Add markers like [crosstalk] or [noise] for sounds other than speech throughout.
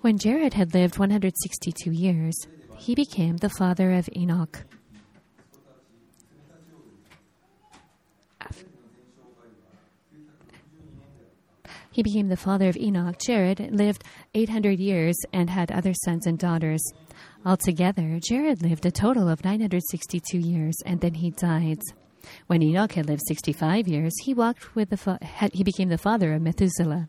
When Jared had lived 162 years, he became the father of Enoch. He became the father of Enoch. Jared lived 800 years and had other sons and daughters. Altogether, Jared lived a total of 962 years and then he died. When Enoch had lived 65 years, he walked with the fa- he became the father of Methuselah.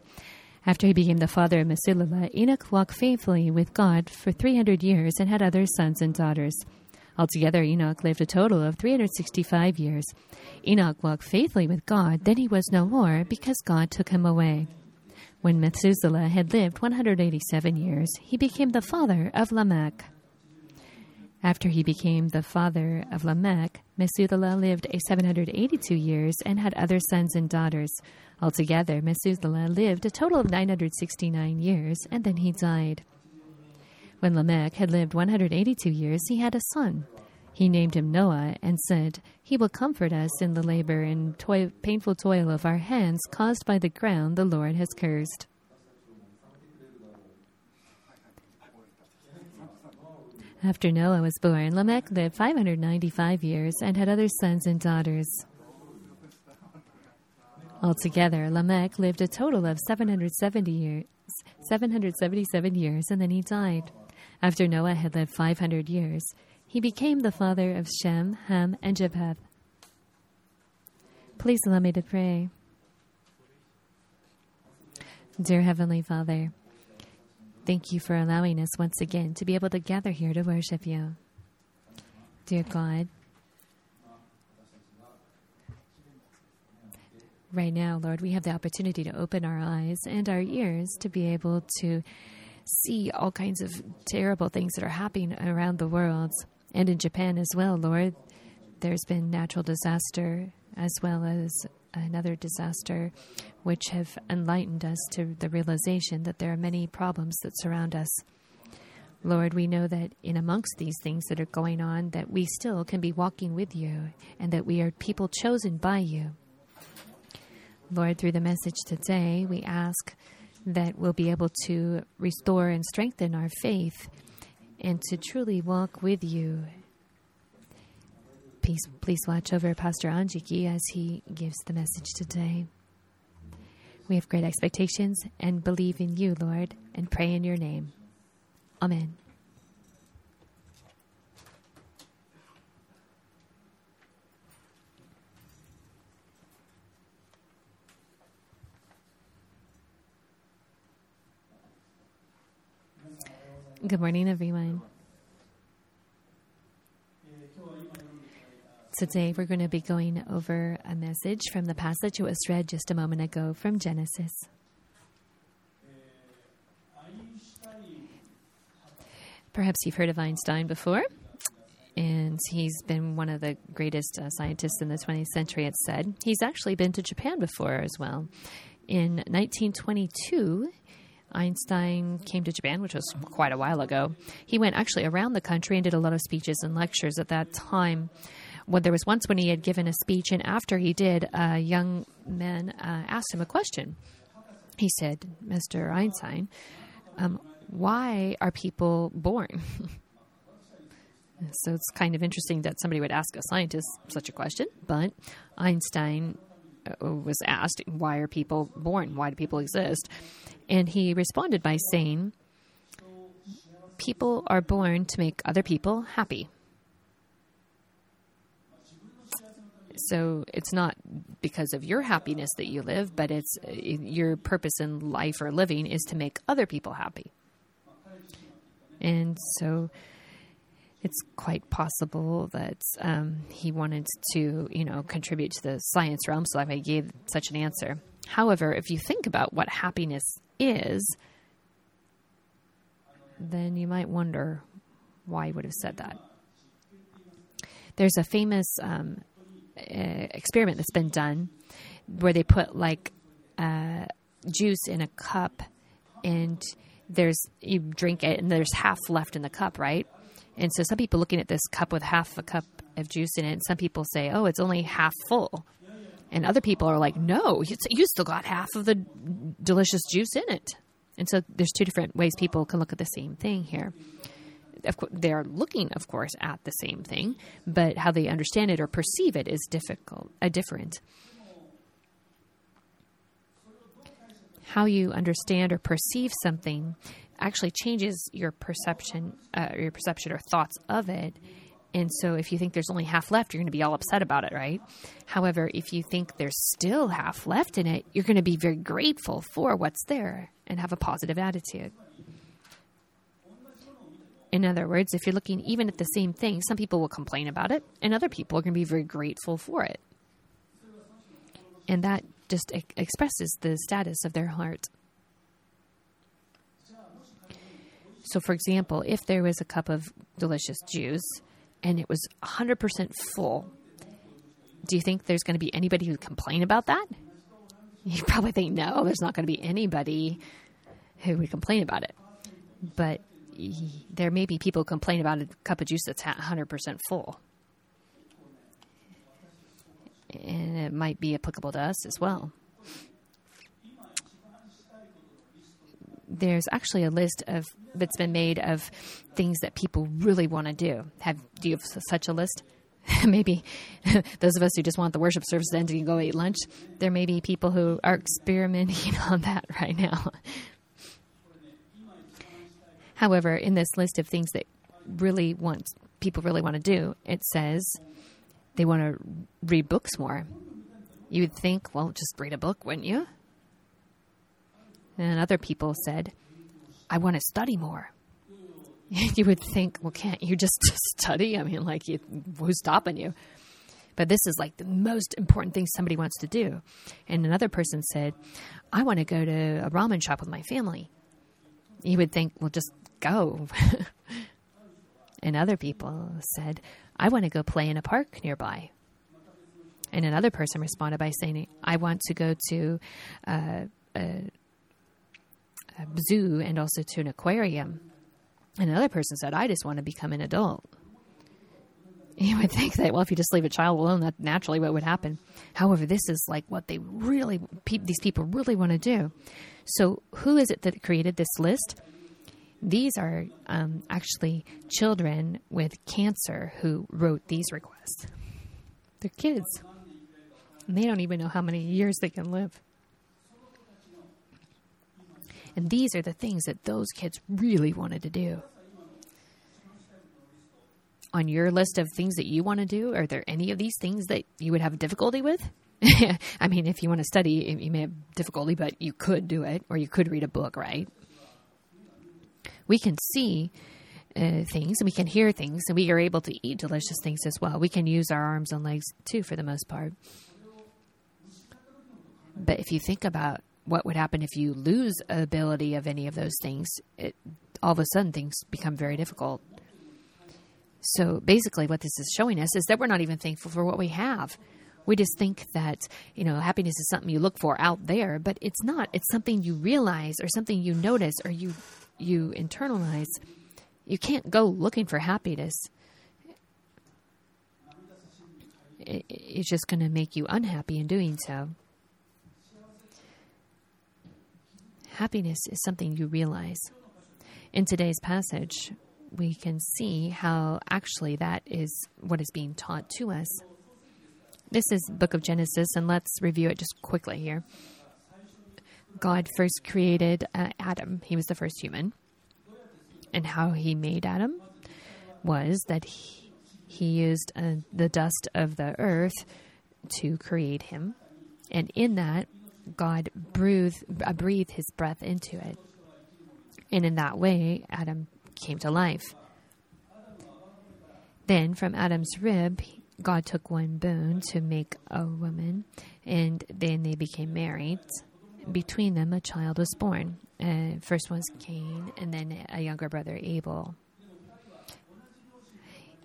After he became the father of Methuselah, Enoch walked faithfully with God for 300 years and had other sons and daughters. Altogether, Enoch lived a total of 365 years. Enoch walked faithfully with God, then he was no more because God took him away. When Methuselah had lived 187 years, he became the father of Lamech. After he became the father of Lamech, Methuselah lived a 782 years and had other sons and daughters. Altogether, Methuselah lived a total of 969 years, and then he died. When Lamech had lived 182 years, he had a son. He named him Noah and said, He will comfort us in the labor and toil, painful toil of our hands caused by the ground the Lord has cursed. After Noah was born, Lamech lived 595 years and had other sons and daughters. Altogether, Lamech lived a total of 770 years, 777 years, and then he died. After Noah had lived 500 years, he became the father of Shem, Ham, and Japheth. Please allow me to pray. Dear Heavenly Father, thank you for allowing us once again to be able to gather here to worship you. Dear God, right now, Lord, we have the opportunity to open our eyes and our ears to be able to see all kinds of terrible things that are happening around the world and in Japan as well, Lord. There's been natural disaster as well as another disaster, which have enlightened us to the realization that there are many problems that surround us. Lord, we know that in amongst these things that are going on, that we still can be walking with you and that we are people chosen by you. Lord, through the message today, we ask that we'll be able to restore and strengthen our faith and to truly walk with you Please, please watch over Pastor Anjiki as he gives the message today. We have great expectations and believe in you, Lord, and pray in your name. Amen. Good morning, everyone. Today we're going to be going over a message from the passage that was read just a moment ago from Genesis. Perhaps you've heard of Einstein before, and he's been one of the greatest uh, scientists in the 20th century, it's said. He's actually been to Japan before as well. In 1922, Einstein came to Japan, which was quite a while ago. He went actually around the country and did a lot of speeches and lectures at that time. When there was once when he had given a speech, and after he did, a young man uh, asked him a question. He said, "Mr. Einstein, um, why are people born?" [laughs] so it's kind of interesting that somebody would ask a scientist such a question. But Einstein was asked, "Why are people born? Why do people exist?" And he responded by saying, People are born to make other people happy. So it's not because of your happiness that you live, but it's your purpose in life or living is to make other people happy. And so it's quite possible that um, he wanted to, you know, contribute to the science realm. So I gave such an answer. However, if you think about what happiness is, then you might wonder why he would have said that. There's a famous um, uh, experiment that's been done where they put like uh, juice in a cup and there's you drink it and there's half left in the cup, right? And so some people looking at this cup with half a cup of juice in it, and some people say, "Oh, it's only half full," and other people are like, "No, you still got half of the delicious juice in it." And so there's two different ways people can look at the same thing here. Of they're looking, of course, at the same thing, but how they understand it or perceive it is difficult, uh, different. How you understand or perceive something actually changes your perception, uh, your perception or thoughts of it. And so, if you think there's only half left, you're going to be all upset about it, right? However, if you think there's still half left in it, you're going to be very grateful for what's there and have a positive attitude. In other words, if you're looking even at the same thing, some people will complain about it, and other people are going to be very grateful for it. And that just expresses the status of their heart. So, for example, if there was a cup of delicious juice and it was 100% full, do you think there's going to be anybody who would complain about that? You [laughs] probably think, no, there's not going to be anybody who would complain about it. But there may be people who complain about a cup of juice that's 100% full. And it might be applicable to us as well. There's actually a list of that's been made of things that people really want to do. Have do you have such a list? [laughs] maybe [laughs] those of us who just want the worship service to and go eat lunch, there may be people who are experimenting [laughs] on that right now. However, in this list of things that really want people really want to do, it says they want to read books more. You would think, well, just read a book, wouldn't you? And other people said, I want to study more. [laughs] you would think, well, can't you just [laughs] study? I mean, like, you, who's stopping you? But this is like the most important thing somebody wants to do. And another person said, I want to go to a ramen shop with my family. You would think, well, just go. [laughs] and other people said, I want to go play in a park nearby. And another person responded by saying, I want to go to uh, a, a zoo and also to an aquarium. And another person said, I just want to become an adult. [laughs] You would think that, well, if you just leave a child alone, that naturally what would happen. However, this is like what they really, pe- these people really want to do. So, who is it that created this list? These are um, actually children with cancer who wrote these requests. They're kids. And they don't even know how many years they can live. And these are the things that those kids really wanted to do. On your list of things that you want to do, are there any of these things that you would have difficulty with? [laughs] I mean, if you want to study, you may have difficulty, but you could do it, or you could read a book, right? We can see uh, things and we can hear things, and we are able to eat delicious things as well. We can use our arms and legs too, for the most part. But if you think about what would happen if you lose ability of any of those things, it, all of a sudden things become very difficult. So basically, what this is showing us is that we're not even thankful for what we have. We just think that, you know, happiness is something you look for out there, but it's not. It's something you realize or something you notice or you you internalize. You can't go looking for happiness. It, it's just going to make you unhappy in doing so. Happiness is something you realize. In today's passage, we can see how actually that is what is being taught to us. This is book of Genesis and let's review it just quickly here. God first created uh, Adam. He was the first human. And how he made Adam was that he, he used uh, the dust of the earth to create him. And in that, God breathed, uh, his breath into it. And in that way, Adam came to life. Then from Adam's rib, God took one bone to make a woman, and then they became married. Between them, a child was born. Uh, first was Cain, and then a younger brother, Abel.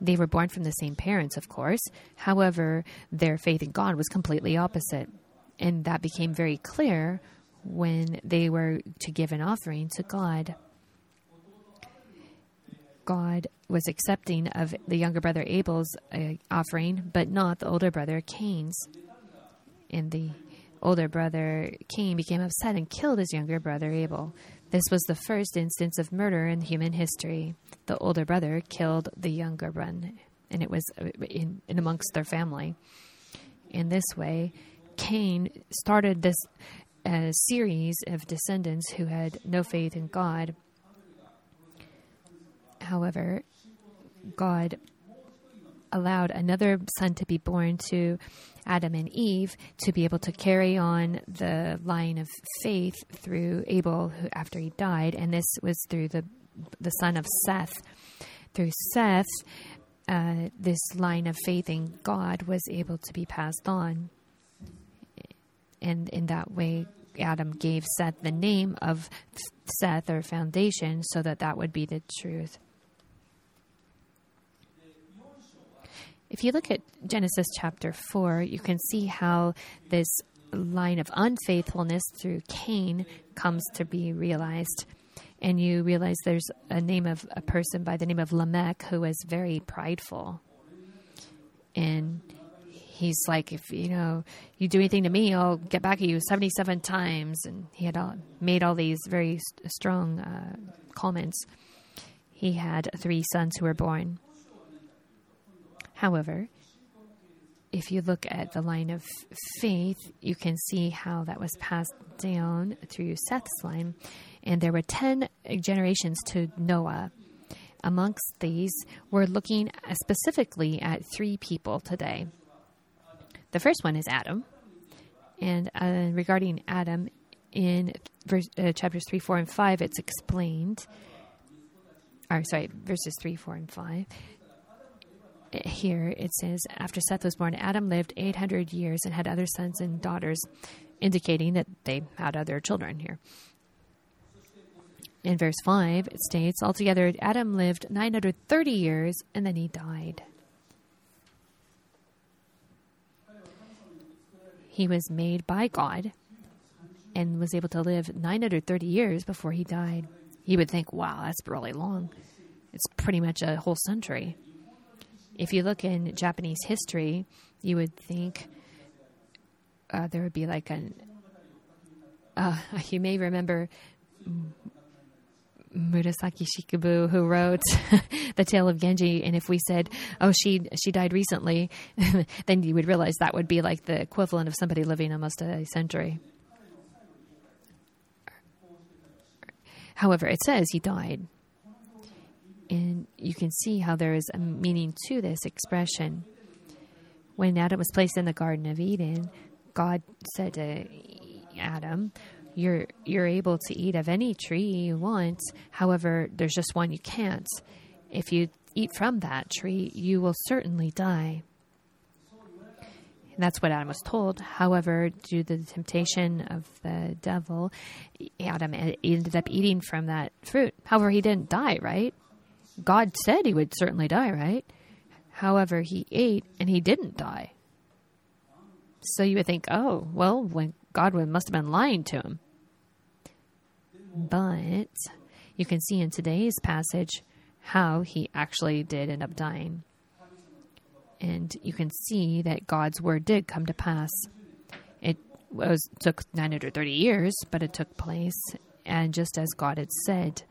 They were born from the same parents, of course. However, their faith in God was completely opposite. And that became very clear when they were to give an offering to God. God was accepting of the younger brother Abel's uh, offering, but not the older brother Cain's. And the older brother Cain became upset and killed his younger brother Abel. This was the first instance of murder in human history. The older brother killed the younger one, and it was in, in amongst their family. In this way, Cain started this uh, series of descendants who had no faith in God. However, God allowed another son to be born to Adam and Eve to be able to carry on the line of faith through Abel who, after he died, and this was through the the son of Seth. Through Seth, uh, this line of faith in God was able to be passed on, and in that way, Adam gave Seth the name of Seth or foundation, so that that would be the truth. If you look at Genesis chapter 4, you can see how this line of unfaithfulness through Cain comes to be realized. And you realize there's a name of a person by the name of Lamech who was very prideful. And he's like, if you know you do anything to me, I'll get back at you 77 times. And he had all, made all these very strong uh, comments. He had three sons who were born. However, if you look at the line of faith, you can see how that was passed down through Seth's line. And there were 10 generations to Noah. Amongst these, we're looking specifically at three people today. The first one is Adam. And uh, regarding Adam, in verse, uh, chapters 3, 4, and 5, it's explained. Or, sorry, verses 3, 4, and 5 here it says, after Seth was born, Adam lived 800 years and had other sons and daughters, indicating that they had other children here. In verse 5, it states, altogether, Adam lived 930 years and then he died. He was made by God and was able to live 930 years before he died. You would think, wow, that's really long. It's pretty much a whole century if you look in Japanese history, you would think uh, there would be like an. Uh, [laughs] you may remember Murasaki Shikibu, who wrote [laughs] the Tale of Genji, and if we said, "Oh, she she died recently," [laughs] then you would realize that would be like the equivalent of somebody living almost a century. However, it says he died. And you can see how there is a meaning to this expression. When Adam was placed in the Garden of Eden, God said to Adam, you're you're able to eat of any tree you want. However, there's just one you can't. If you eat from that tree, you will certainly die. And that's what Adam was told. However, due to the temptation of the devil, Adam ended up eating from that fruit. However, he didn't die, right? God said he would certainly die, right? However, he ate and he didn't die. So you would think, oh, well, when God must have been lying to him. But you can see in today's passage how he actually did end up dying. And you can see that God's word did come to pass. It was took 930 years, but it took place and just as God had said.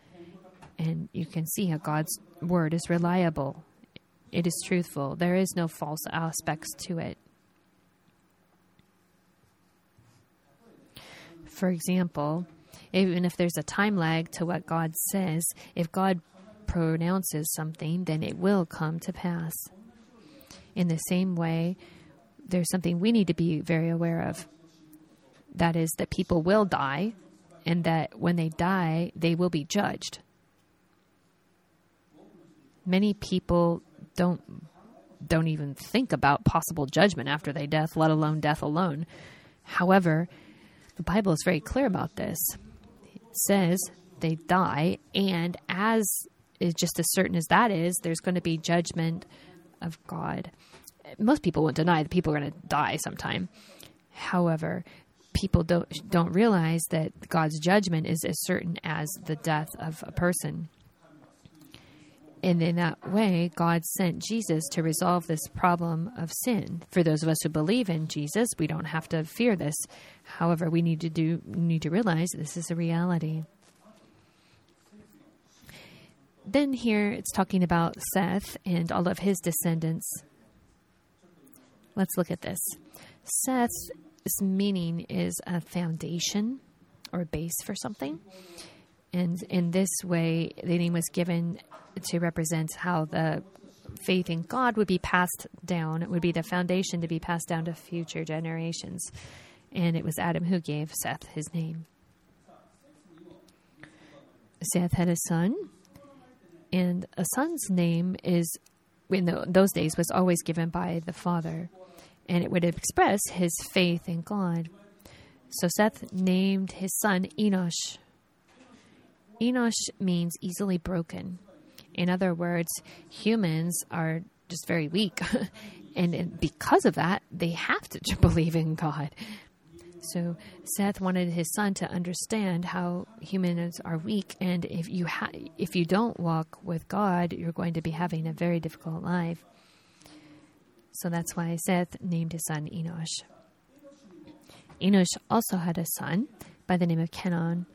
And you can see how God's word is reliable, it is truthful, there is no false aspects to it. For example, even if there's a time lag to what God says, if God pronounces something, then it will come to pass. In the same way, there's something we need to be very aware of. That is, that people will die, and that when they die, they will be judged many people don't don't even think about possible judgment after they death, let alone death alone. However, the Bible is very clear about this. Says they die, and as is just as certain as that is, there's going to be judgment of God. Most people won't deny that people are going to die sometime. However, people don't don't realize that God's judgment is as certain as the death of a person And in that way, God sent Jesus to resolve this problem of sin. For those of us who believe in Jesus, we don't have to fear this. However, we need to do need to realize this is a reality. Then here it's talking about Seth and all of his descendants. Let's look at this. Seth's meaning is a foundation or base for something. And in this way, the name was given to represent how the faith in God would be passed down. It would be the foundation to be passed down to future generations. And it was Adam who gave Seth his name. Seth had a son, and a son's name is, in those days, was always given by the father, and it would express his faith in God. So Seth named his son Enosh. Enosh means easily broken. In other words, humans are just very weak. [laughs] and because of that, they have to [laughs] believe in God. So Seth wanted his son to understand how humans are weak, and if you ha- if you don't walk with God, you're going to be having a very difficult life. So that's why Seth named his son Enosh. Enosh also had a son by the name of Kenan,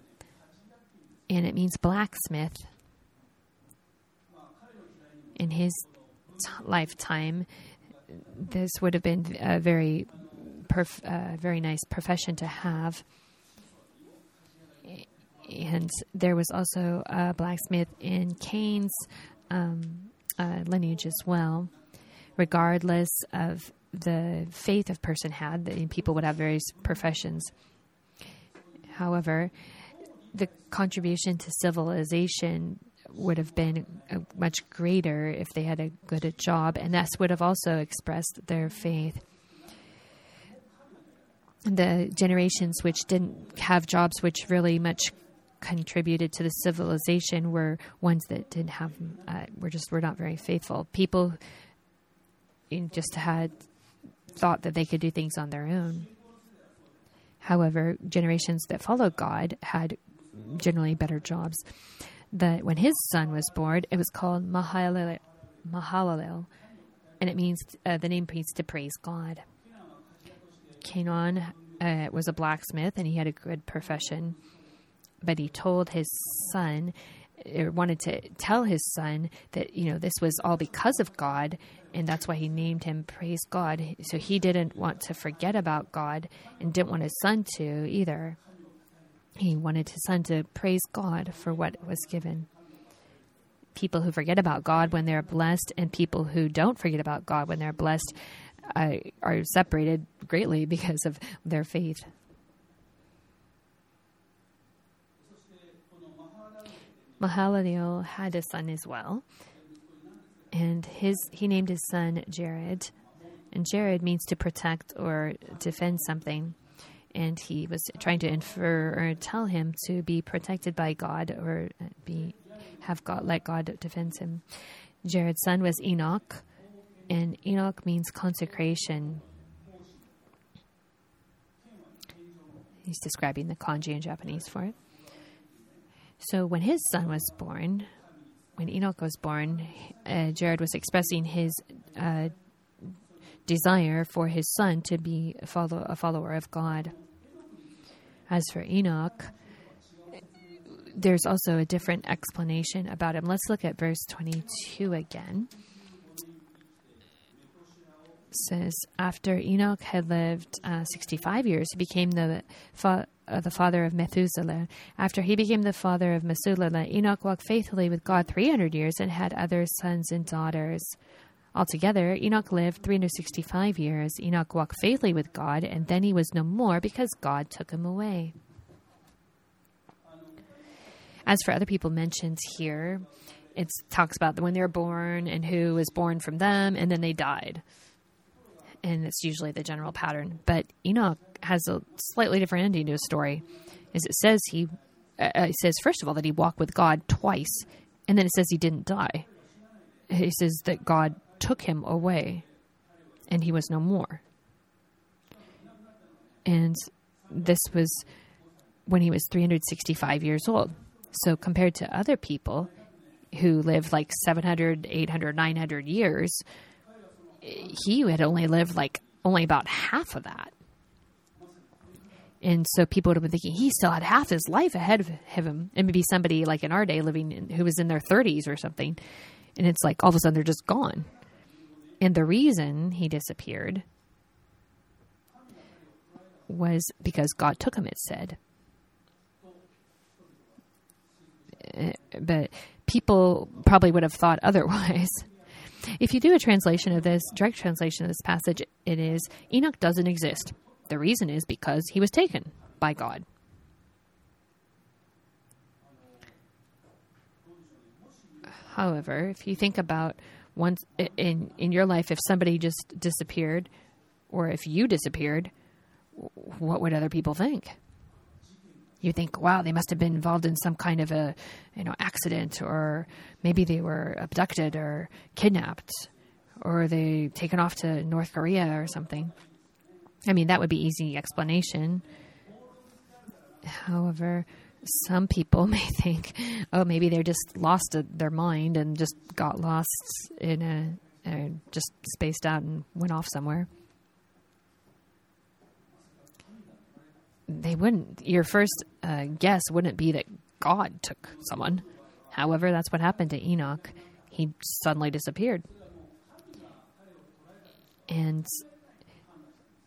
and it means blacksmith. In his t- lifetime, this would have been a very, perf- uh, very nice profession to have. And there was also a blacksmith in Cain's um, uh, lineage as well. Regardless of the faith a person had, people would have various professions. However, the contribution to civilization would have been much greater if they had a good job, and this would have also expressed their faith. The generations which didn't have jobs, which really much contributed to the civilization, were ones that didn't have, uh, were just were not very faithful. People just had thought that they could do things on their own. However, generations that followed God had generally better jobs. That when his son was born, it was called Mahalalel, Mahalalel and it means uh, the name means to praise God. Kenan uh, was a blacksmith, and he had a good profession, but he told his son or wanted to tell his son that you know this was all because of God and that's why he named him praise God. So he didn't want to forget about God and didn't want his son to either. He wanted his son to praise God for what was given. People who forget about God when they're blessed and people who don't forget about God when they're blessed are separated greatly [laughs] because of their faith. Mahalalel had a son as well, and his he named his son Jared, and Jared means to protect or defend something, and he was trying to infer or tell him to be protected by God or be have God let God defend him. Jared's son was Enoch, and Enoch means consecration. He's describing the kanji in Japanese for it. So when his son was born, when Enoch was born, uh, Jared was expressing his uh, desire for his son to be a, follow, a follower of God. As for Enoch, there's also a different explanation about him. Let's look at verse 22 again. Says, After Enoch had lived uh, 65 years, he became the fa- uh, the father of Methuselah. After he became the father of Methuselah, Enoch walked faithfully with God 300 years and had other sons and daughters. Altogether, Enoch lived 365 years. Enoch walked faithfully with God, and then he was no more because God took him away. As for other people mentioned here, it talks about when they were born and who was born from them, and then they died. And it's usually the general pattern. But Enoch has a slightly different ending to his story. As it says, he uh, it says first of all that he walked with God twice, and then it says he didn't die. He says that God took him away, and he was no more. And this was when he was 365 years old. So compared to other people, who lived like 700, 800, 900 years, he had only lived like only about half of that. And so people would have been thinking he still had half his life ahead of him. And maybe somebody like in our day living in, who was in their 30s or something. And it's like all of a sudden they're just gone. And the reason he disappeared was because God took him, it said. Uh, but people probably would have thought [laughs] otherwise. If you do a translation of this, direct translation of this passage, it is Enoch doesn't exist. The reason is because he was taken by God. However, if you think about once in in your life, if somebody just disappeared, or if you disappeared, what would other people think? You think, wow, they must have been involved in some kind of a you know accident, or maybe they were abducted or kidnapped, or they taken off to North Korea or something. I mean, that would be easy explanation. However, some people [laughs] may think, oh, maybe they're just lost their mind and just got lost in a, just spaced out and went off somewhere. They wouldn't. Your first uh, guess wouldn't be that God took someone. However, that's what happened to Enoch. He suddenly disappeared. And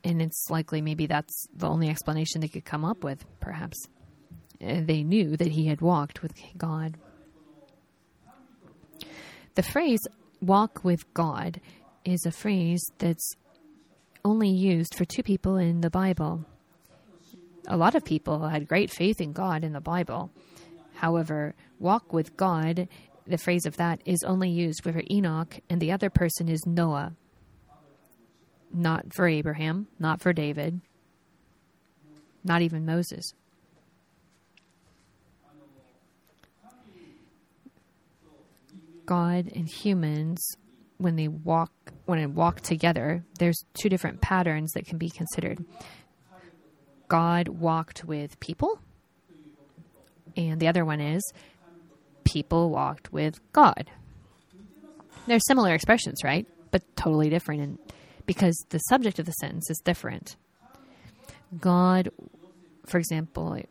and it's likely maybe that's the only explanation they could come up with, perhaps. Uh, they knew that he had walked with God. The phrase walk with God is a phrase that's only used for two people in the Bible. A lot of people had great faith in God in the Bible. However, walk with God, the phrase of that is only used for Enoch, and the other person is Noah not for Abraham, not for David, not even Moses. God and humans, when they walk, when they walk together, there's two different patterns that can be considered. God walked with people, and the other one is people walked with God. They're similar expressions, right? But totally different in because the subject of the sentence is different. God, for example,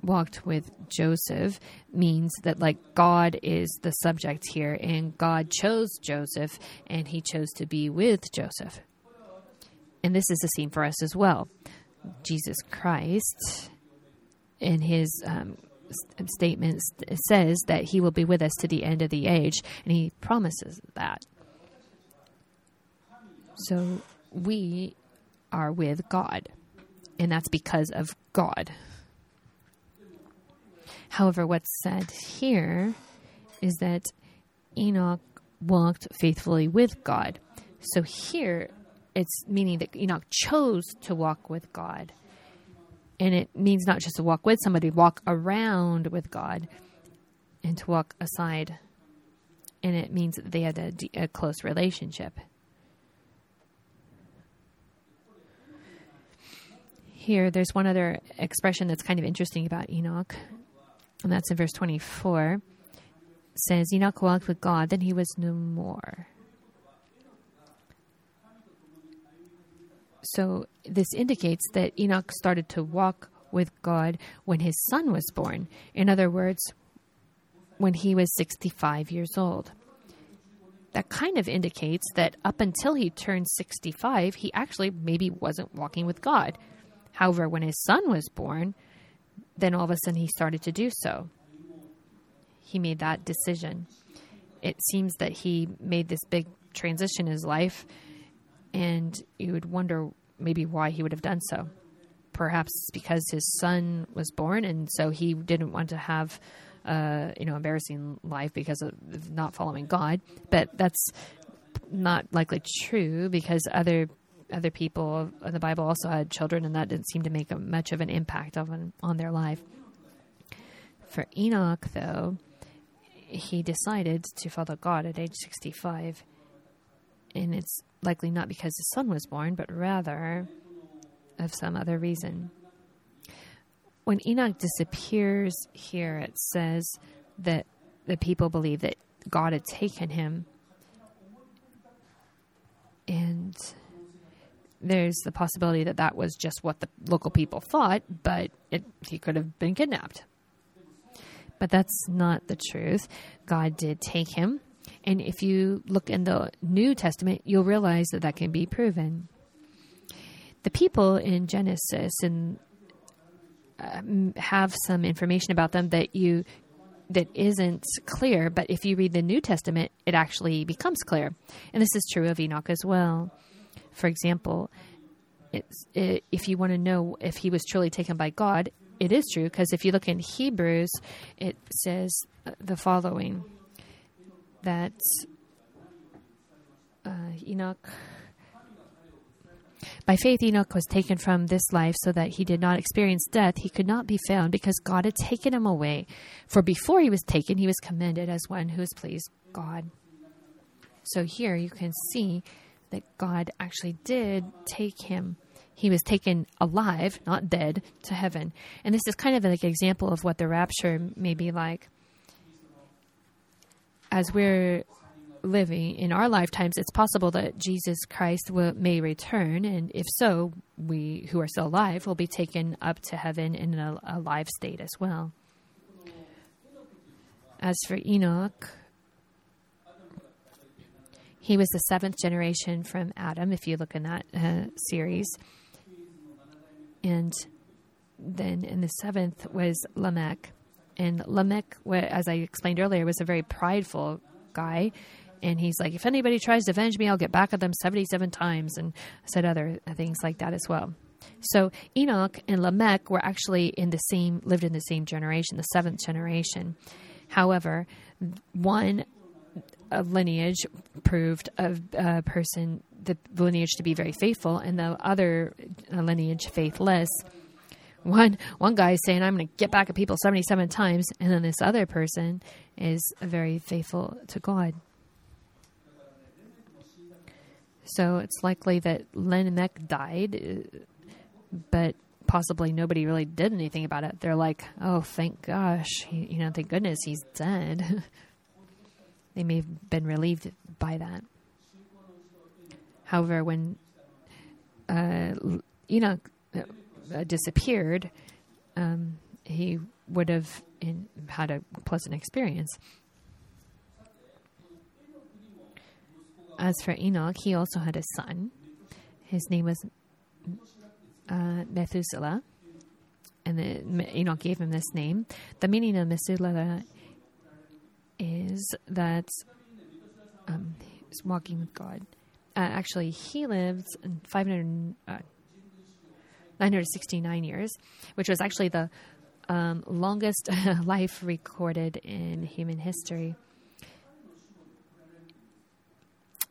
walked with Joseph means that like God is the subject here and God chose Joseph and he chose to be with Joseph. And this is the same for us as well. Jesus Christ in his um, statement says that he will be with us to the end of the age and he promises that. So we are with God, and that's because of God. However, what's said here is that Enoch walked faithfully with God. So here it's meaning that Enoch chose to walk with God. And it means not just to walk with somebody, walk around with God and to walk aside. And it means that they had a, a close relationship. here, there's one other expression that's kind of interesting about Enoch, and that's in verse 24. It says, Enoch walked with God, then he was no more. So this indicates that Enoch started to walk with God when his son was born. In other words, when he was 65 years old. That kind of indicates that up until he turned 65, he actually maybe wasn't walking with God. However, when his son was born, then all of a sudden he started to do so. He made that decision. It seems that he made this big transition in his life, and you would wonder maybe why he would have done so. Perhaps because his son was born, and so he didn't want to have, uh, you know, embarrassing life because of not following God. But that's not likely true because other other people in the Bible also had children, and that didn't seem to make a, much of an impact on, on their life. For Enoch, though, he decided to follow God at age 65. And it's likely not because his son was born, but rather of some other reason. When Enoch disappears here, it says that the people believe that God had taken him. And there's the possibility that that was just what the local people thought, but it, he could have been kidnapped. But that's not the truth. God did take him. And if you look in the New Testament, you'll realize that that can be proven. The people in Genesis and um, have some information about them that you that isn't clear, but if you read the New Testament, it actually becomes clear. And this is true of Enoch as well. For example, it, if you want to know if he was truly taken by God, it is true because if you look in Hebrews, it says the following that uh, Enoch by faith, Enoch was taken from this life so that he did not experience death. He could not be found because God had taken him away. For before he was taken, he was commended as one who has pleased God. So here you can see that God actually did take him. He was taken alive, not dead, to heaven. And this is kind of like an example of what the rapture may be like. As we're living in our lifetimes, it's possible that Jesus Christ will, may return, and if so, we who are still alive will be taken up to heaven in a, live state as well. As for Enoch, he was the seventh generation from Adam, if you look in that uh, series. And then in the seventh was Lamech. And Lamech, as I explained earlier, was a very prideful guy and he's like, if anybody tries to avenge me, I'll get back at them 77 times, and said other things like that as well. So Enoch and Lamech were actually in the same, lived in the same generation, the seventh generation. However, one lineage proved a, a, person, the lineage to be very faithful, and the other uh, lineage faithless. One one guy is saying, "I'm going to get back at people 77 times," and then this other person is very faithful to God. So it's likely that Lamech died, but possibly nobody really did anything about it. They're like, oh, thank gosh, you know, thank goodness he's dead. [laughs] they may have been relieved by that. However, when uh, Enoch uh, disappeared, um, he would have in, had a pleasant experience. As for Enoch, he also had a son. His name was uh, Methuselah, and the, Enoch gave him this name. The meaning of Methuselah is that um, he's walking with God. Uh, actually, he lived 500, uh, 969 years, which was actually the um, longest [laughs] life recorded in human history.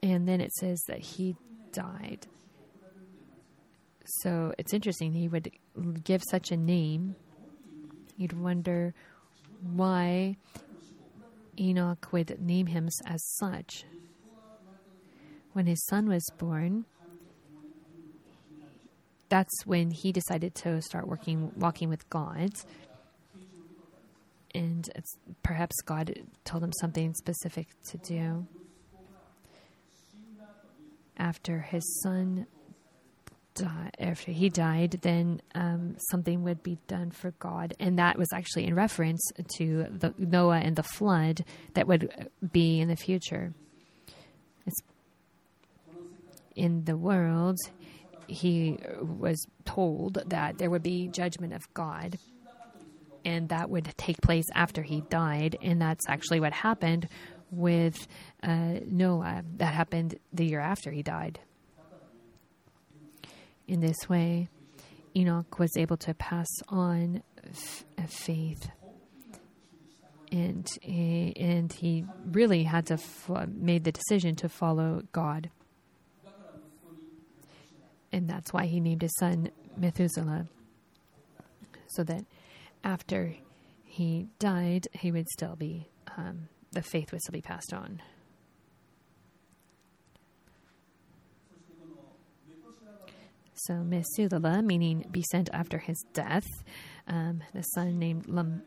And then it says that he died. So it's interesting. He would give such a name. You'd wonder why Enoch would name him as such. When his son was born, that's when he decided to start working, walking with God. And perhaps God told him something specific to do after his son died, after he died, then um, something would be done for God, and that was actually in reference to the Noah and the flood that would be in the future. It's in the world, he was told that there would be judgment of God, and that would take place after he died, and that's actually what happened with uh, Noah. That happened the year after he died. In this way, Enoch was able to pass on f- faith. And and he really had to f- made the decision to follow God, and that's why he named his son Methuselah, so that after he died, he would still be um, the faith would still be passed on. So Methuselah, meaning be sent after his death, um, the son named Lam,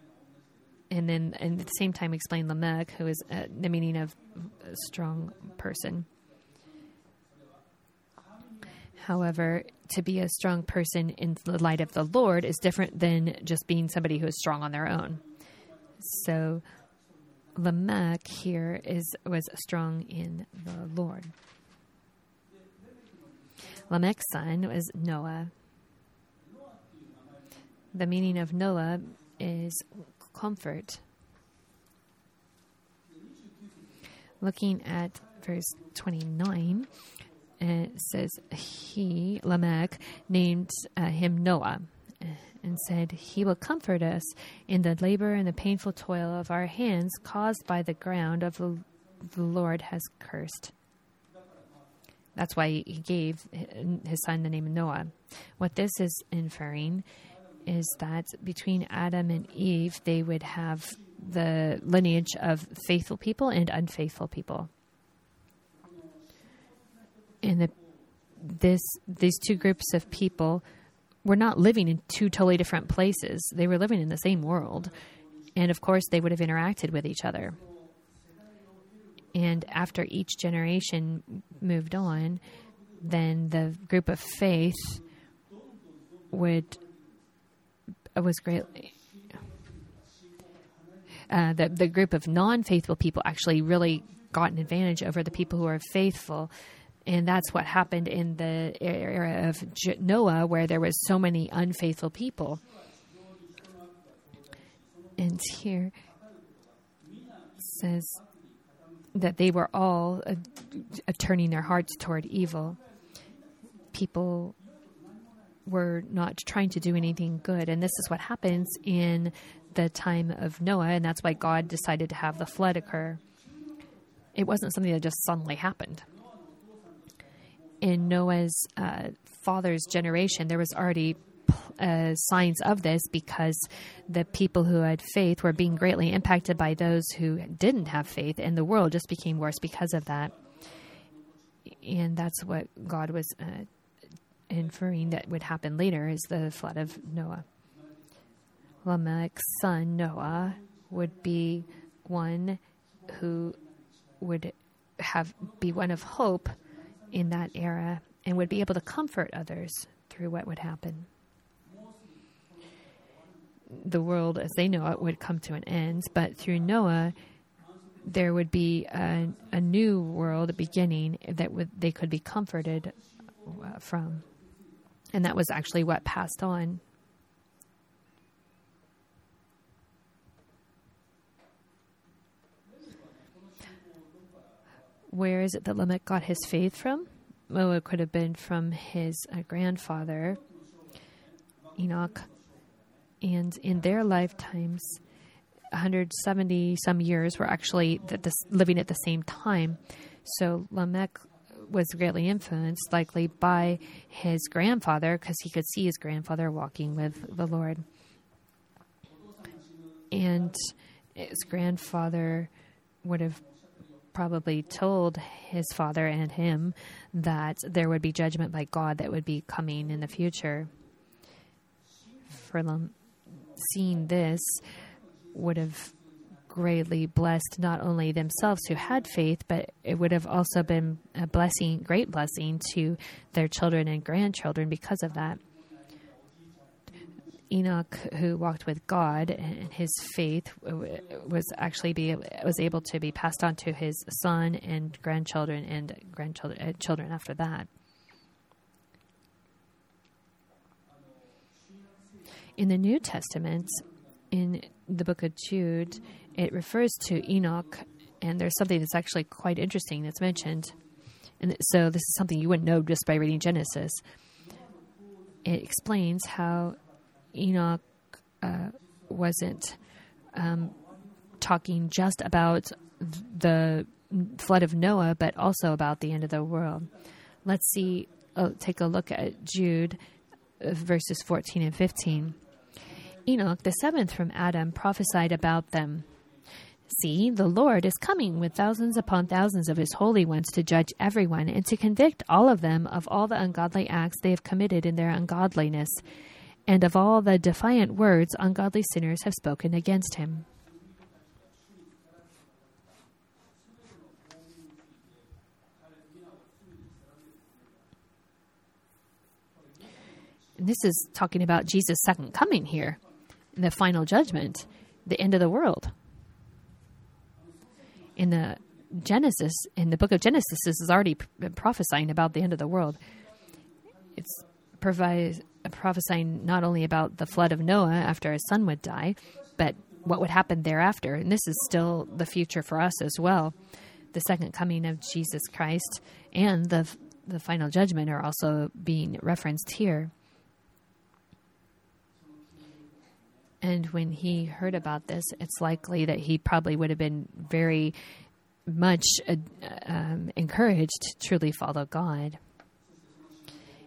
and then and at the same time explain Lamech, who is uh, the meaning of a strong person. However, to be a strong person in the light of the Lord is different than just being somebody who is strong on their own. So, Lamech here is was strong in the Lord. Lamech's son was Noah. The meaning of Noah is comfort. Looking at verse 29, it says, He, Lamech, named uh, him Noah and said, He will comfort us in the labor and the painful toil of our hands caused by the ground of the, the Lord has cursed. That's why he gave his son the name Noah. What this is inferring is that between Adam and Eve, they would have the lineage of faithful people and unfaithful people. And the, this these two groups of people were not living in two totally different places. They were living in the same world. And of course, they would have interacted with each other. And after each generation moved on, then the group of faith would was greatly. Uh, the the group of non-faithful people actually really got an advantage over the people who are faithful, and that's what happened in the era of Noah, where there was so many unfaithful people. And here says that they were all uh, uh, turning their hearts toward evil. People were not trying to do anything good. And this is what happens in the time of Noah, and that's why God decided to have the flood occur. It wasn't something that just suddenly happened. In Noah's uh, father's generation, there was already uh, signs of this because the people who had faith were being greatly impacted by those who didn't have faith, and the world just became worse because of that. And that's what God was uh, inferring that would happen later is the flood of Noah. Lamech's son Noah would be one who would have be one of hope in that era and would be able to comfort others through what would happen the world as they know it would come to an end, but through Noah, there would be a, a new world beginning that would they could be comforted uh, from, and that was actually what passed on. Where is it that Lamech got his faith from? Well, it could have been from his uh, grandfather, Enoch and in their lifetimes, 170 some years were actually living at the same time. So Lamech was greatly influenced, likely by his grandfather, because he could see his grandfather walking with the Lord. And his grandfather would have probably told his father and him that there would be judgment by God that would be coming in the future. Lam- seeing this would have greatly blessed not only themselves who had faith, but it would have also been a blessing, great blessing to their children and grandchildren because of that. Enoch, who walked with God, and his faith was actually be was able to be passed on to his son and grandchildren and grandchildren uh, children after that. In the New Testament, in the book of Jude, it refers to Enoch, and there's something that's actually quite interesting that's mentioned. And so this is something you wouldn't know just by reading Genesis. It explains how Enoch uh, wasn't um, talking just about the flood of Noah, but also about the end of the world. Let's see, uh, take a look at Jude, uh, verses 14 and 15. Enoch, the seventh from Adam, prophesied about them. See, the Lord is coming with thousands upon thousands of his holy ones to judge everyone and to convict all of them of all the ungodly acts they have committed in their ungodliness, and of all the defiant words ungodly sinners have spoken against him. And this is talking about Jesus' second coming here, the final judgment, the end of the world. In the Genesis, in the book of Genesis, this is already prophesying about the end of the world. It's provides prophesying not only about the flood of Noah after his son would die, but what would happen thereafter. And this is still the future for us as well. The second coming of Jesus Christ and the the final judgment are also being referenced here. And when he heard about this, it's likely that he probably would have been very much uh, um, encouraged to truly follow God.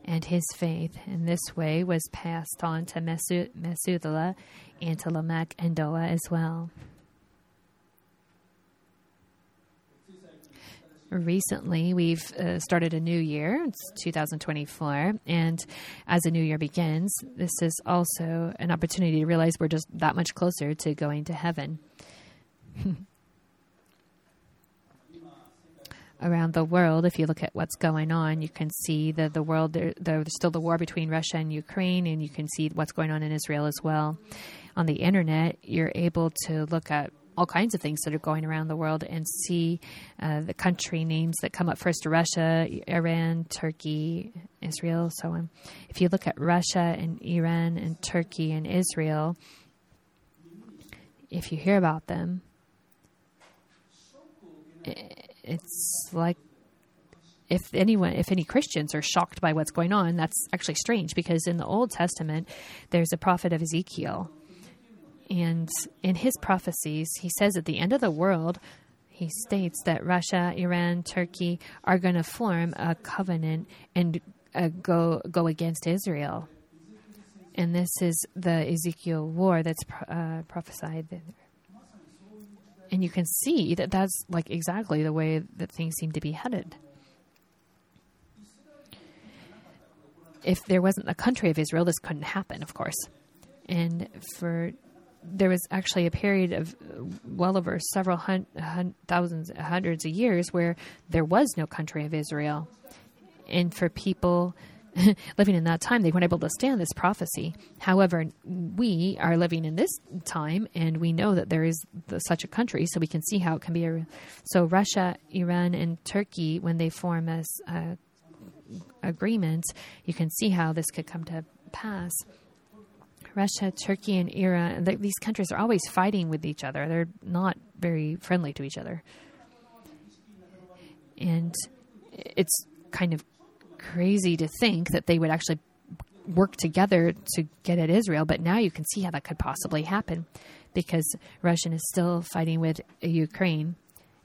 And his faith. In this way was passed on to Methuselah and to Lamech and Noah as well. recently we've uh, started a new year. It's 2024 and as a new year begins this is also an opportunity to realize we're just that much closer to going to heaven [laughs] around the world if you look at what's going on you can see that the world there, there's still the war between russia and ukraine and you can see what's going on in israel as well on the internet you're able to look at all kinds of things that are going around the world and see uh, the country names that come up first Russia, Iran, Turkey, Israel, so on. If you look at Russia and Iran and Turkey and Israel, if you hear about them, it's like if anyone if any christians are shocked by what's going on that's actually strange because in the old testament there's a prophet of ezekiel and in his prophecies, he says at the end of the world, he states that Russia, Iran, Turkey are going to form a covenant and uh, go go against Israel. And this is the Ezekiel war that's uh, prophesied. And you can see that that's like exactly the way that things seem to be headed. If there wasn't a country of Israel, this couldn't happen, of course. And for there was actually a period of well over several hun- hun- thousands, hundreds of years where there was no country of Israel. And for people [laughs] living in that time, they weren't able to stand this prophecy. However, we are living in this time, and we know that there is the, such a country, so we can see how it can be. A, so Russia, Iran, and Turkey, when they form as uh, agreements, you can see how this could come to pass. Russia, Turkey, and Iran, these countries are always fighting with each other. They're not very friendly to each other. And it's kind of crazy to think that they would actually work together to get at Israel, but now you can see how that could possibly happen because Russia is still fighting with Ukraine,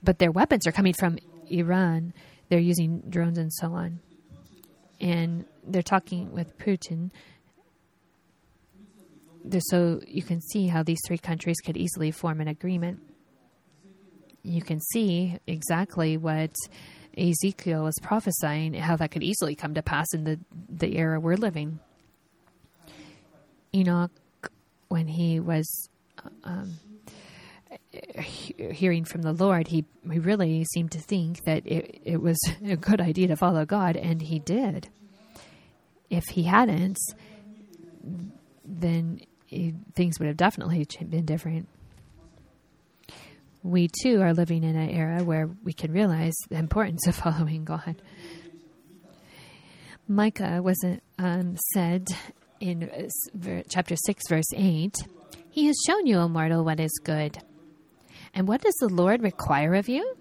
but their weapons are coming from Iran. They're using drones and so on. And they're talking with Putin so you can see how these three countries could easily form an agreement. You can see exactly what Ezekiel was prophesying, how that could easily come to pass in the, the era we're living. Enoch, when he was um, hearing from the Lord, he, he really seemed to think that it, it was [laughs] a good idea to follow God, and he did. If he hadn't, then things would have definitely been different. We too are living in an era where we can realize the importance of [laughs] following God. Micah was um, said in chapter 6, verse 8 He has shown you, O mortal, what is good. And what does the Lord require of you?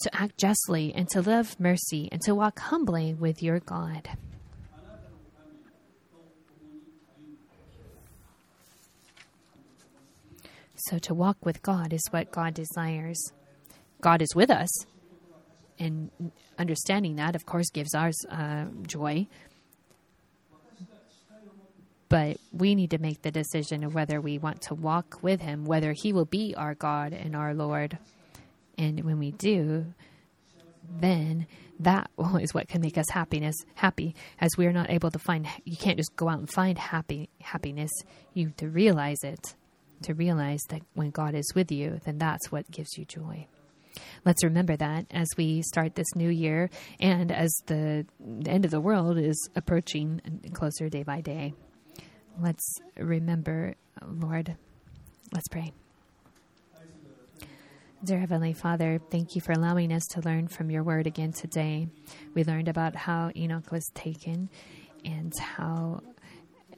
To act justly and to love mercy and to walk humbly with your God. So to walk with God is what God desires. God is with us, and understanding that, of course, gives us uh, joy. But we need to make the decision of whether we want to walk with Him, whether He will be our God and our Lord. And when we do, then that [laughs] is what can make us happiness happy as we are not able to find you can't just go out and find happy happiness you have to realize it to realize that when God is with you, then that's what gives you joy. Let's remember that as we start this new year and as the end of the world is approaching closer day by day. Let's remember, Lord. Let's pray. Dear Heavenly Father, thank you for allowing us to learn from your word again today. We learned about how Enoch was taken and how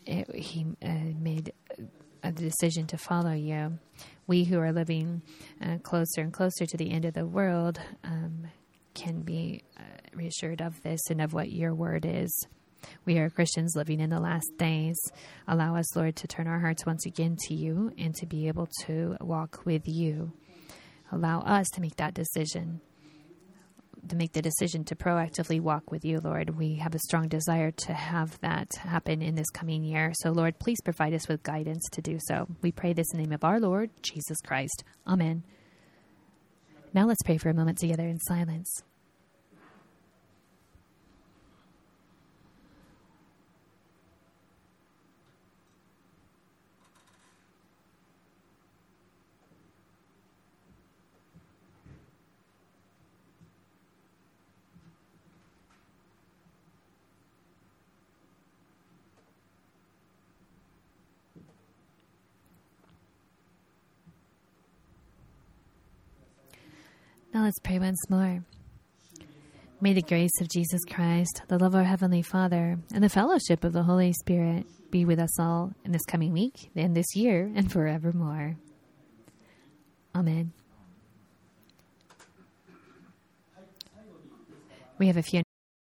it, he uh, made a decision to follow you. We who are living uh, closer and closer to the end of the world um, can be uh, reassured of this and of what your word is. We are Christians living in the last days. Allow us, Lord, to turn our hearts once again to you and to be able to walk with you. Allow us to make that decision, to make the decision to proactively walk with you, Lord. We have a strong desire to have that happen in this coming year. So, Lord, please provide us with guidance to do so. We pray this in the name of our Lord, Jesus Christ. Amen. Now let's pray for a moment together in silence. Now let's pray once more. May the grace of Jesus Christ, the love of our Heavenly Father, and the fellowship of the Holy Spirit be with us all in this coming week and this year and forevermore. Amen. We have a few